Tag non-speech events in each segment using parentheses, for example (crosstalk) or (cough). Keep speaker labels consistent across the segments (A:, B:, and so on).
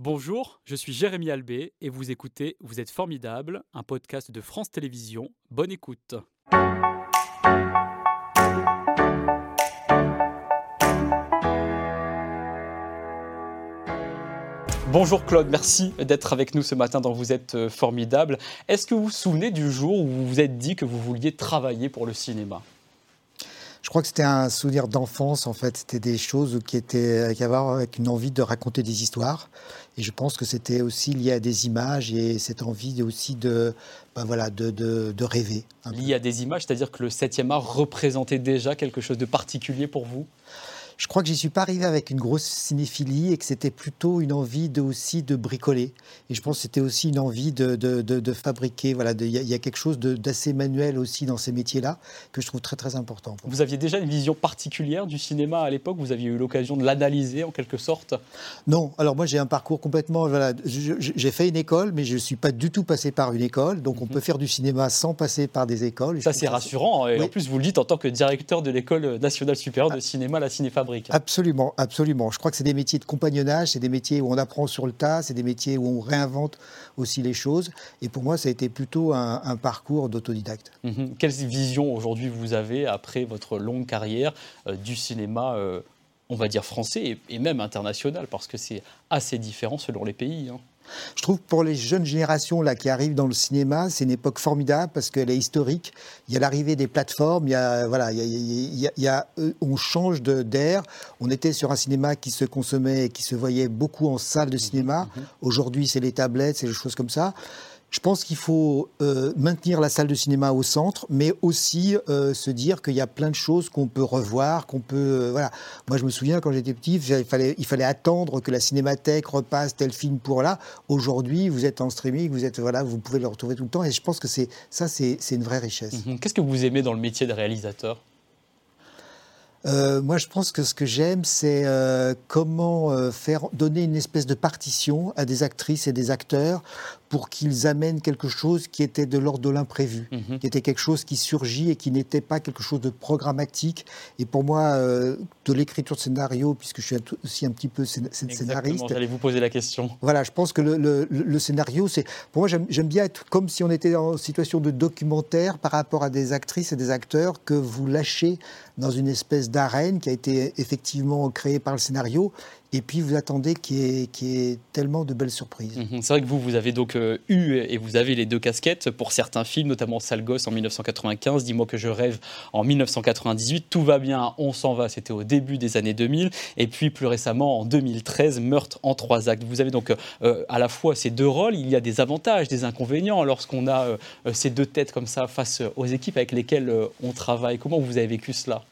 A: Bonjour, je suis Jérémy Albé et vous écoutez Vous êtes formidable, un podcast de France Télévisions. Bonne écoute. Bonjour Claude, merci d'être avec nous ce matin dans Vous êtes euh, formidable. Est-ce que vous vous souvenez du jour où vous vous êtes dit que vous vouliez travailler pour le cinéma?
B: Je crois que c'était un souvenir d'enfance, en fait. C'était des choses qui étaient avec avec une envie de raconter des histoires. Et je pense que c'était aussi lié à des images et cette envie aussi de, ben voilà, de, de, de rêver.
A: Lié à des images, c'est-à-dire que le 7e art représentait déjà quelque chose de particulier pour vous?
B: Je crois que j'y suis pas arrivé avec une grosse cinéphilie et que c'était plutôt une envie de, aussi de bricoler. Et je pense que c'était aussi une envie de, de, de fabriquer. Voilà, il y, a quelque chose d'assez manuel aussi dans ces métiers-là que je trouve très très important.
A: Vous aviez déjà une vision particulière du cinéma à l'époque? Vous aviez eu l'occasion de l'analyser en quelque sorte?
B: Non. Alors moi j'ai un parcours complètement. Voilà, j'ai fait une école, mais je ne suis pas du tout passé par une école. Donc on mhm. peut faire du cinéma sans passer par des écoles.
A: Ça c'est rassurant. Et en plus vous le dites en tant que directeur de l'école nationale supérieure de ah. cinéma, la
B: Absolument, absolument. Je crois que c'est des métiers de compagnonnage, c'est des métiers où on apprend sur le tas, c'est des métiers où on réinvente aussi les choses. Et pour moi, ça a été plutôt un, parcours d'autodidacte.
A: Mhm. Quelle vision aujourd'hui vous avez après votre longue carrière euh, du cinéma euh, on va dire français et, même international, parce que c'est assez différent selon les pays. Hein.
B: Je trouve que pour les jeunes générations là, qui arrivent dans le cinéma, c'est une époque formidable parce qu'elle est historique. Il y a l'arrivée des plateformes, il y a, voilà, il y il y a, on change d'air. On était sur un cinéma qui se consommait et qui se voyait beaucoup en salle de cinéma. Mmh, mmh. Aujourd'hui, c'est les tablettes, c'est des choses comme ça. Je pense qu'il faut euh, maintenir la salle de cinéma au centre, mais aussi euh, se dire qu'il y a plein de choses qu'on peut revoir, qu'on peut. Euh, voilà. Moi, je me souviens quand j'étais petit, il fallait, il fallait attendre que la cinémathèque repasse tel film pour là. Aujourd'hui, vous êtes en streaming, vous êtes voilà, vous pouvez le retrouver tout le temps, et je pense que c'est ça, c'est une vraie richesse.
A: Mhm. Qu'est-ce que vous aimez dans le métier de réalisateur?
B: Euh, moi, je pense que ce que j'aime, c'est euh, comment euh, faire donner une espèce de partition à des actrices et des acteurs pour qu'ils amènent quelque chose qui était de l'ordre de l'imprévu, mhm. qui était quelque chose qui surgit et qui n'était pas quelque chose de programmatique. Et pour moi, de l'écriture de scénario, puisque je suis aussi un petit peu scénariste.
A: J'allais vous poser la question.
B: Voilà, je pense que le, scénario, c'est. Pour moi, j'aime bien être comme si on était en situation de documentaire par rapport à des actrices et des acteurs que vous lâchez dans une espèce d'arène qui a été effectivement créée par le scénario et puis vous attendez qu'il y, ait tellement de belles surprises.
A: Mhm. C'est vrai que vous, vous avez donc euh, eu et vous avez les deux casquettes pour certains films, notamment Sale en 1995, Dis-moi que je rêve en 1998, Tout va bien, on s'en va, c'était au début des années 2000, et puis plus récemment en 2013, Meurtre en trois actes. Vous avez donc euh, à la fois ces deux rôles, il y a des avantages, des inconvénients lorsqu'on a euh, ces deux têtes comme ça face aux équipes avec lesquelles on travaille. Comment vous avez vécu cela?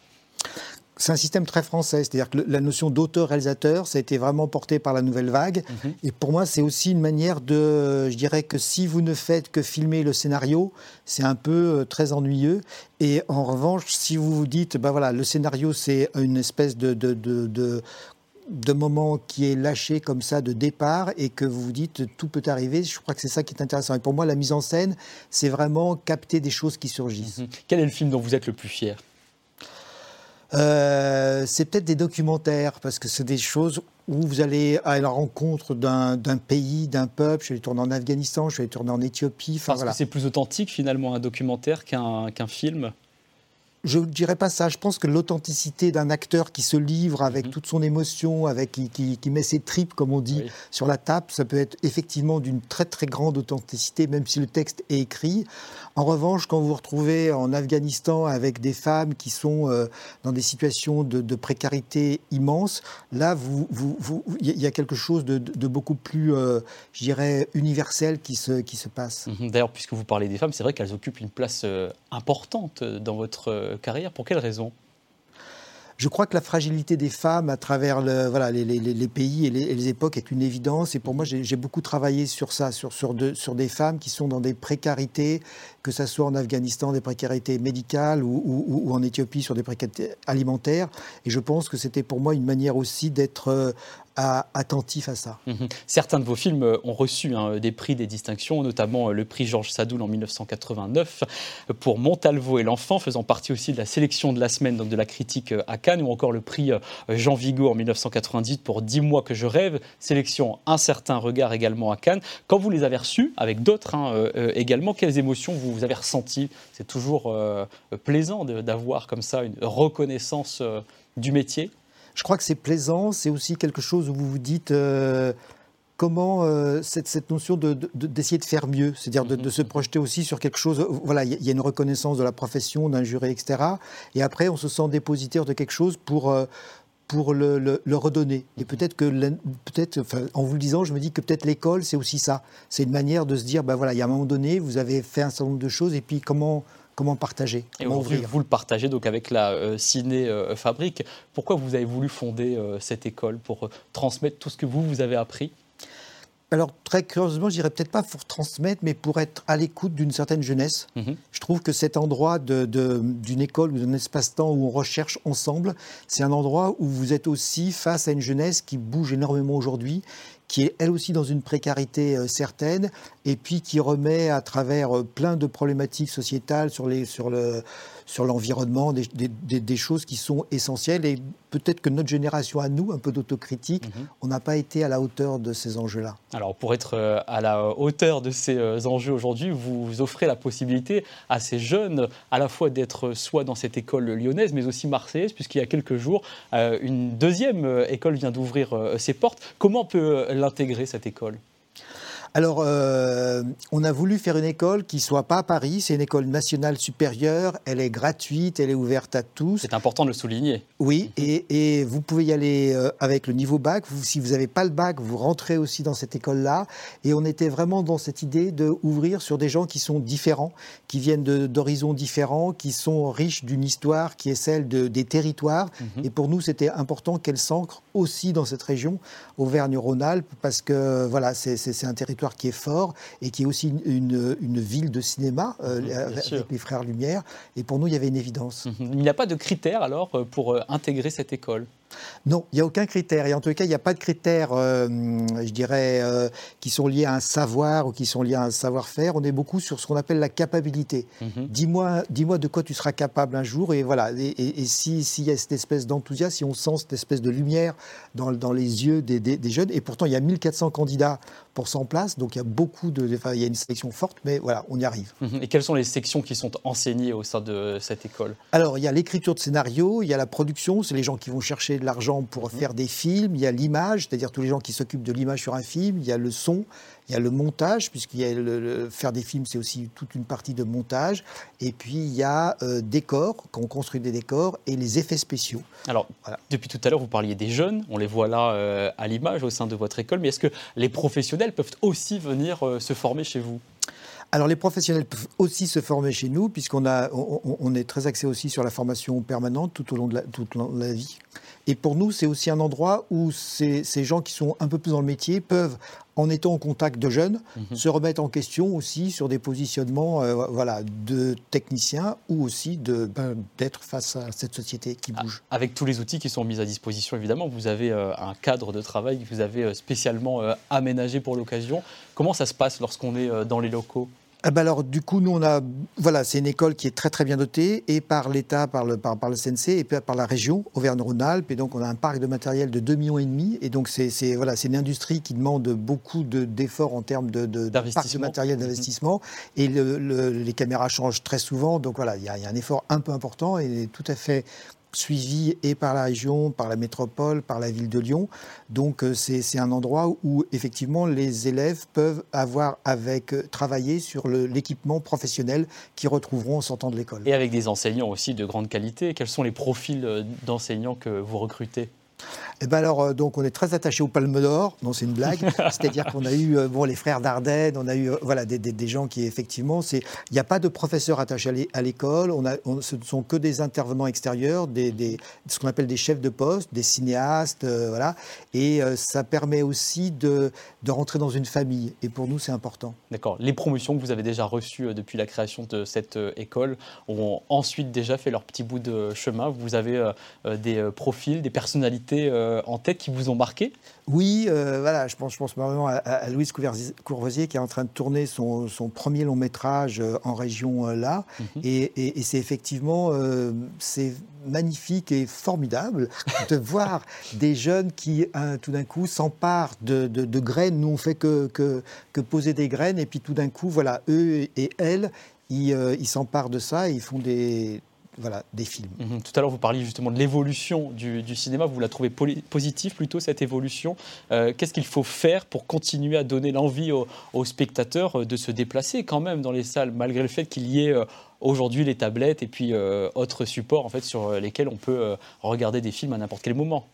B: C'est un système très français, c'est-à-dire que la notion d'auteur-réalisateur, ça a été vraiment porté par la nouvelle vague. Mhm. Et pour moi, c'est aussi une manière de, je dirais que si vous ne faites que filmer le scénario, c'est un peu euh, très ennuyeux. Et en revanche, si vous vous dites, ben voilà, le scénario, c'est une espèce de, de, de, de moment qui est lâché comme ça de départ et que vous vous dites tout peut arriver, je crois que c'est ça qui est intéressant. Et pour moi, la mise en scène, c'est vraiment capter des choses qui surgissent. Mhm.
A: Quel est le film dont vous êtes le plus fier?
B: Euh, c'est peut-être des documentaires, parce que c'est des choses où vous allez à la rencontre d'un pays, d'un peuple. Je allé tourner en Afghanistan, je allé tourner en Éthiopie.
A: Parce que c'est plus authentique finalement un documentaire qu'un film
B: je ne dirais pas ça. Je pense que l'authenticité d'un acteur qui se livre avec mhm. toute son émotion, avec qui, met ses tripes, comme on dit, sur la table, ça peut être effectivement d'une très très grande authenticité, même si le texte est écrit. En revanche, quand vous vous retrouvez en Afghanistan avec des femmes qui sont euh, dans des situations de, précarité immense, là, il vous, y a quelque chose de, beaucoup plus, euh, je dirais, universel qui se, qui se passe.
A: Mhm. D'ailleurs, puisque vous parlez des femmes, c'est vrai qu'elles occupent une place euh, importante dans votre carrière. Pour quelles raisons
B: je crois que la fragilité des femmes à travers les, pays et les, époques est une évidence. Et pour moi, j'ai beaucoup travaillé sur ça, sur, des femmes qui sont dans des précarités, que ce soit en Afghanistan, des précarités médicales ou, en Éthiopie sur des précarités alimentaires. Et je pense que c'était pour moi une manière aussi d'être euh, attentif à ça.
A: Mhm. Certains de vos films ont reçu hein, des prix, des distinctions, notamment le prix Georges Sadoul en 1989 pour Montalvo et l'enfant, faisant partie aussi de la sélection de la semaine, de la critique à Cannes, ou encore le prix Jean Vigo en 1998 pour Dix mois que je rêve, sélection Un certain regard également à Cannes. Quand vous les avez reçus, avec d'autres hein, également, quelles émotions vous, avez ressenties C'est toujours plaisant d'avoir comme ça une reconnaissance du métier?
B: Je crois que c'est plaisant, c'est aussi quelque chose où vous vous dites euh, comment euh, cette, notion d'essayer de, faire mieux, c'est-à-dire de, de, se mhm. projeter aussi sur quelque chose. Voilà, il y, a une reconnaissance de la profession, d'un jury, etc. Et après, on se sent dépositaire de quelque chose pour. Euh, pour le, le, redonner. Et peut-être que, peut-être, en vous le disant, je me dis que peut-être l'école, c'est aussi ça. C'est une manière de se dire, ben voilà, il y a un moment donné, vous avez fait un certain nombre de choses, et puis comment, comment partager
A: comment
B: Et
A: vous, le partagez donc avec la euh, Ciné euh, Fabrique. Pourquoi vous avez voulu fonder euh, cette école Pour transmettre tout ce que vous, vous avez appris?
B: Alors très curieusement, je dirais peut-être pas pour transmettre, mais pour être à l'écoute d'une certaine jeunesse. Mhm. Je trouve que cet endroit d'une école ou d'un espace-temps où on recherche ensemble, c'est un endroit où vous êtes aussi face à une jeunesse qui bouge énormément aujourd'hui, qui est elle aussi dans une précarité certaine, et puis qui remet à travers plein de problématiques sociétales sur, les, sur le sur l'environnement, des, choses qui sont essentielles. Et peut-être que notre génération à nous, un peu d'autocritique, mhm. on n'a pas été à la hauteur de ces enjeux-là.
A: Alors pour être euh, à la hauteur de ces euh, enjeux aujourd'hui, vous offrez la possibilité à ces jeunes à la fois d'être soit dans cette école lyonnaise, mais aussi marseillaise, puisqu'il y a quelques jours, euh, une deuxième école vient d'ouvrir ses portes. Comment peut l'intégrer cette école?
B: Alors, euh, on a voulu faire une école qui soit pas à Paris. C'est une école nationale supérieure. Elle est gratuite, elle est ouverte à tous.
A: C'est important de le souligner.
B: Oui, mhm. et, vous pouvez y aller euh, avec le niveau bac. si vous n'avez pas le bac, vous rentrez aussi dans cette école-là. Et on était vraiment dans cette idée d'ouvrir sur des gens qui sont différents, qui viennent d'horizons différents, qui sont riches d'une histoire qui est celle de, des territoires. Mhm. Et pour nous, c'était important qu'elle s'ancre aussi dans cette région, Auvergne-Rhône-Alpes, parce que voilà, c'est un territoire qui est fort et qui est aussi une, ville de cinéma euh, avec les frères Lumière. Et pour nous, il y avait une évidence.
A: Mhm. Il n'y a pas de critères alors euh, pour euh, intégrer cette école?
B: Non, il n'y a aucun critère. Et en tout cas, il n'y a pas de critères, euh, je dirais, euh, qui sont liés à un savoir ou qui sont liés à un savoir-faire. On est beaucoup sur ce qu'on appelle la capacité. Mhm. Dis-moi dis de quoi tu seras capable un jour. Et voilà. Et, s'il y a cette espèce d'enthousiasme, si on sent cette espèce de lumière dans, dans les yeux des, des, jeunes, et pourtant, il y a 1400 candidats pour 100 places, donc il y a beaucoup de. Enfin, il y a une sélection forte, mais voilà, on y arrive.
A: Mhm. Et quelles sont les sections qui sont enseignées au sein de cette école?
B: Alors, il y a l'écriture de scénario, il y a la production, c'est les gens qui vont chercher l'argent pour mhm. faire des films, il y a l'image, c'est-à-dire tous les gens qui s'occupent de l'image sur un film, il y a le son, il y a le montage, puisqu'il y a le, faire des films, c'est aussi toute une partie de montage, et puis il y a euh, décors, quand on construit des décors, et les effets spéciaux.
A: Alors, depuis tout à l'heure, vous parliez des jeunes, on les voit là euh, à l'image au sein de votre école, mais est-ce que les professionnels peuvent aussi venir euh, se former chez vous?
B: Alors les professionnels peuvent aussi se former chez nous, puisqu'on a, on, est très axé aussi sur la formation permanente tout au long de la, toute la vie. Et pour nous, c'est aussi un endroit où ces, ces, gens qui sont un peu plus dans le métier peuvent, en étant en contact de jeunes, mhm. se remettre en question aussi sur des positionnements euh, voilà, de techniciens ou aussi ben, d'être face à cette société qui ah, bouge.
A: Avec tous les outils qui sont mis à disposition, évidemment, vous avez euh, un cadre de travail que vous avez euh, spécialement aménagé pour l'occasion. Comment ça se passe lorsqu'on est dans les locaux?
B: Ah bah alors, du coup, nous, on a. Voilà, c'est une école qui est très, très bien dotée, et par l'État, par le, par, par, le CNC, et par la région, Auvergne-Rhône-Alpes. Et donc, on a un parc de matériel de 2,5 millions. Et demi, et donc, c'est voilà, une industrie qui demande beaucoup d'efforts en termes de, de, parc de matériel d'investissement. Et les caméras changent très souvent. Donc, voilà, il y, a un effort un peu important et tout à fait suivi et par la région, par la métropole, par la ville de Lyon. Donc euh, c'est un endroit où effectivement les élèves peuvent avoir avec euh, travailler sur l'équipement professionnel qu'ils retrouveront en sortant de l'école.
A: Et avec des enseignants aussi de grande qualité. Quels sont les profils euh, d'enseignants que vous recrutez?
B: Eh ben alors, euh, donc, on est très attaché au Palme d'Or. Non, c'est une blague. (laughs) C'est-à-dire qu'on a eu, euh, bon, les frères Dardenne, on a eu, euh, voilà, des, des, gens qui, effectivement, c'est, il n'y a pas de professeurs attachés à l'école. On a, ce ne sont que des intervenants extérieurs, des, des ce qu'on appelle des chefs de poste, des cinéastes, voilà. Et ça permet aussi de, de rentrer dans une famille. Et pour nous, c'est important.
A: D'accord. Les promotions que vous avez déjà reçues depuis la création de cette école ont ensuite déjà fait leur petit bout de chemin. Vous avez des profils, des personnalités personnalités en tête qui vous ont marqué?
B: Oui, voilà, je pense, je pense vraiment à, Louise Courvoisier qui est en train de tourner son, premier long métrage en région là. Mhm. Et, c'est effectivement, c'est magnifique et formidable (laughs) de voir des jeunes qui, tout d'un coup, s'emparent de, graines. Nous, on fait que, que, poser des graines, et puis tout d'un coup, voilà, eux et elles, ils euh, s'emparent de ça et ils font des, voilà, des films.
A: Mhm. Tout à l'heure, vous parliez justement de l'évolution du, cinéma. Vous la trouvez positive plutôt, cette évolution euh, Qu'est-ce qu'il faut faire pour continuer à donner l'envie aux, spectateurs euh, de se déplacer quand même dans les salles, malgré le fait qu'il y ait aujourd'hui les tablettes et puis autres supports en fait, sur lesquels on peut regarder des films à n'importe quel moment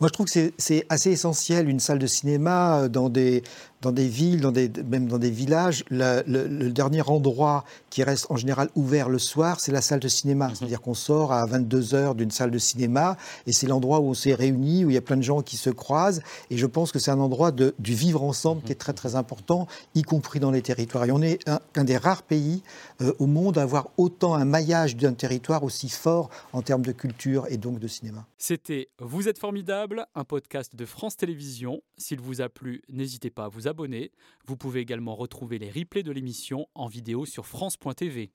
B: moi, je trouve que c'est assez essentiel, une salle de cinéma euh, dans des, dans des villes, dans des, même dans des villages. Le, dernier endroit qui reste en général ouvert le soir, c'est la salle de cinéma. Mhm. C'est-à-dire qu'on sort à 22 heures d'une salle de cinéma et c'est l'endroit où on s'est réunis, où il y a plein de gens qui se croisent. Et je pense que c'est un endroit de, du vivre ensemble qui est très très important, y compris dans les territoires. Et on est un, des rares pays euh, au monde à autant un maillage d'un territoire aussi fort en termes de culture et donc de cinéma.
A: C'était Vous êtes formidable, un podcast de France Télévisions. S'il vous a plu, n'hésitez pas à vous abonner. Vous pouvez également retrouver les replays de l'émission en vidéo sur France.tv.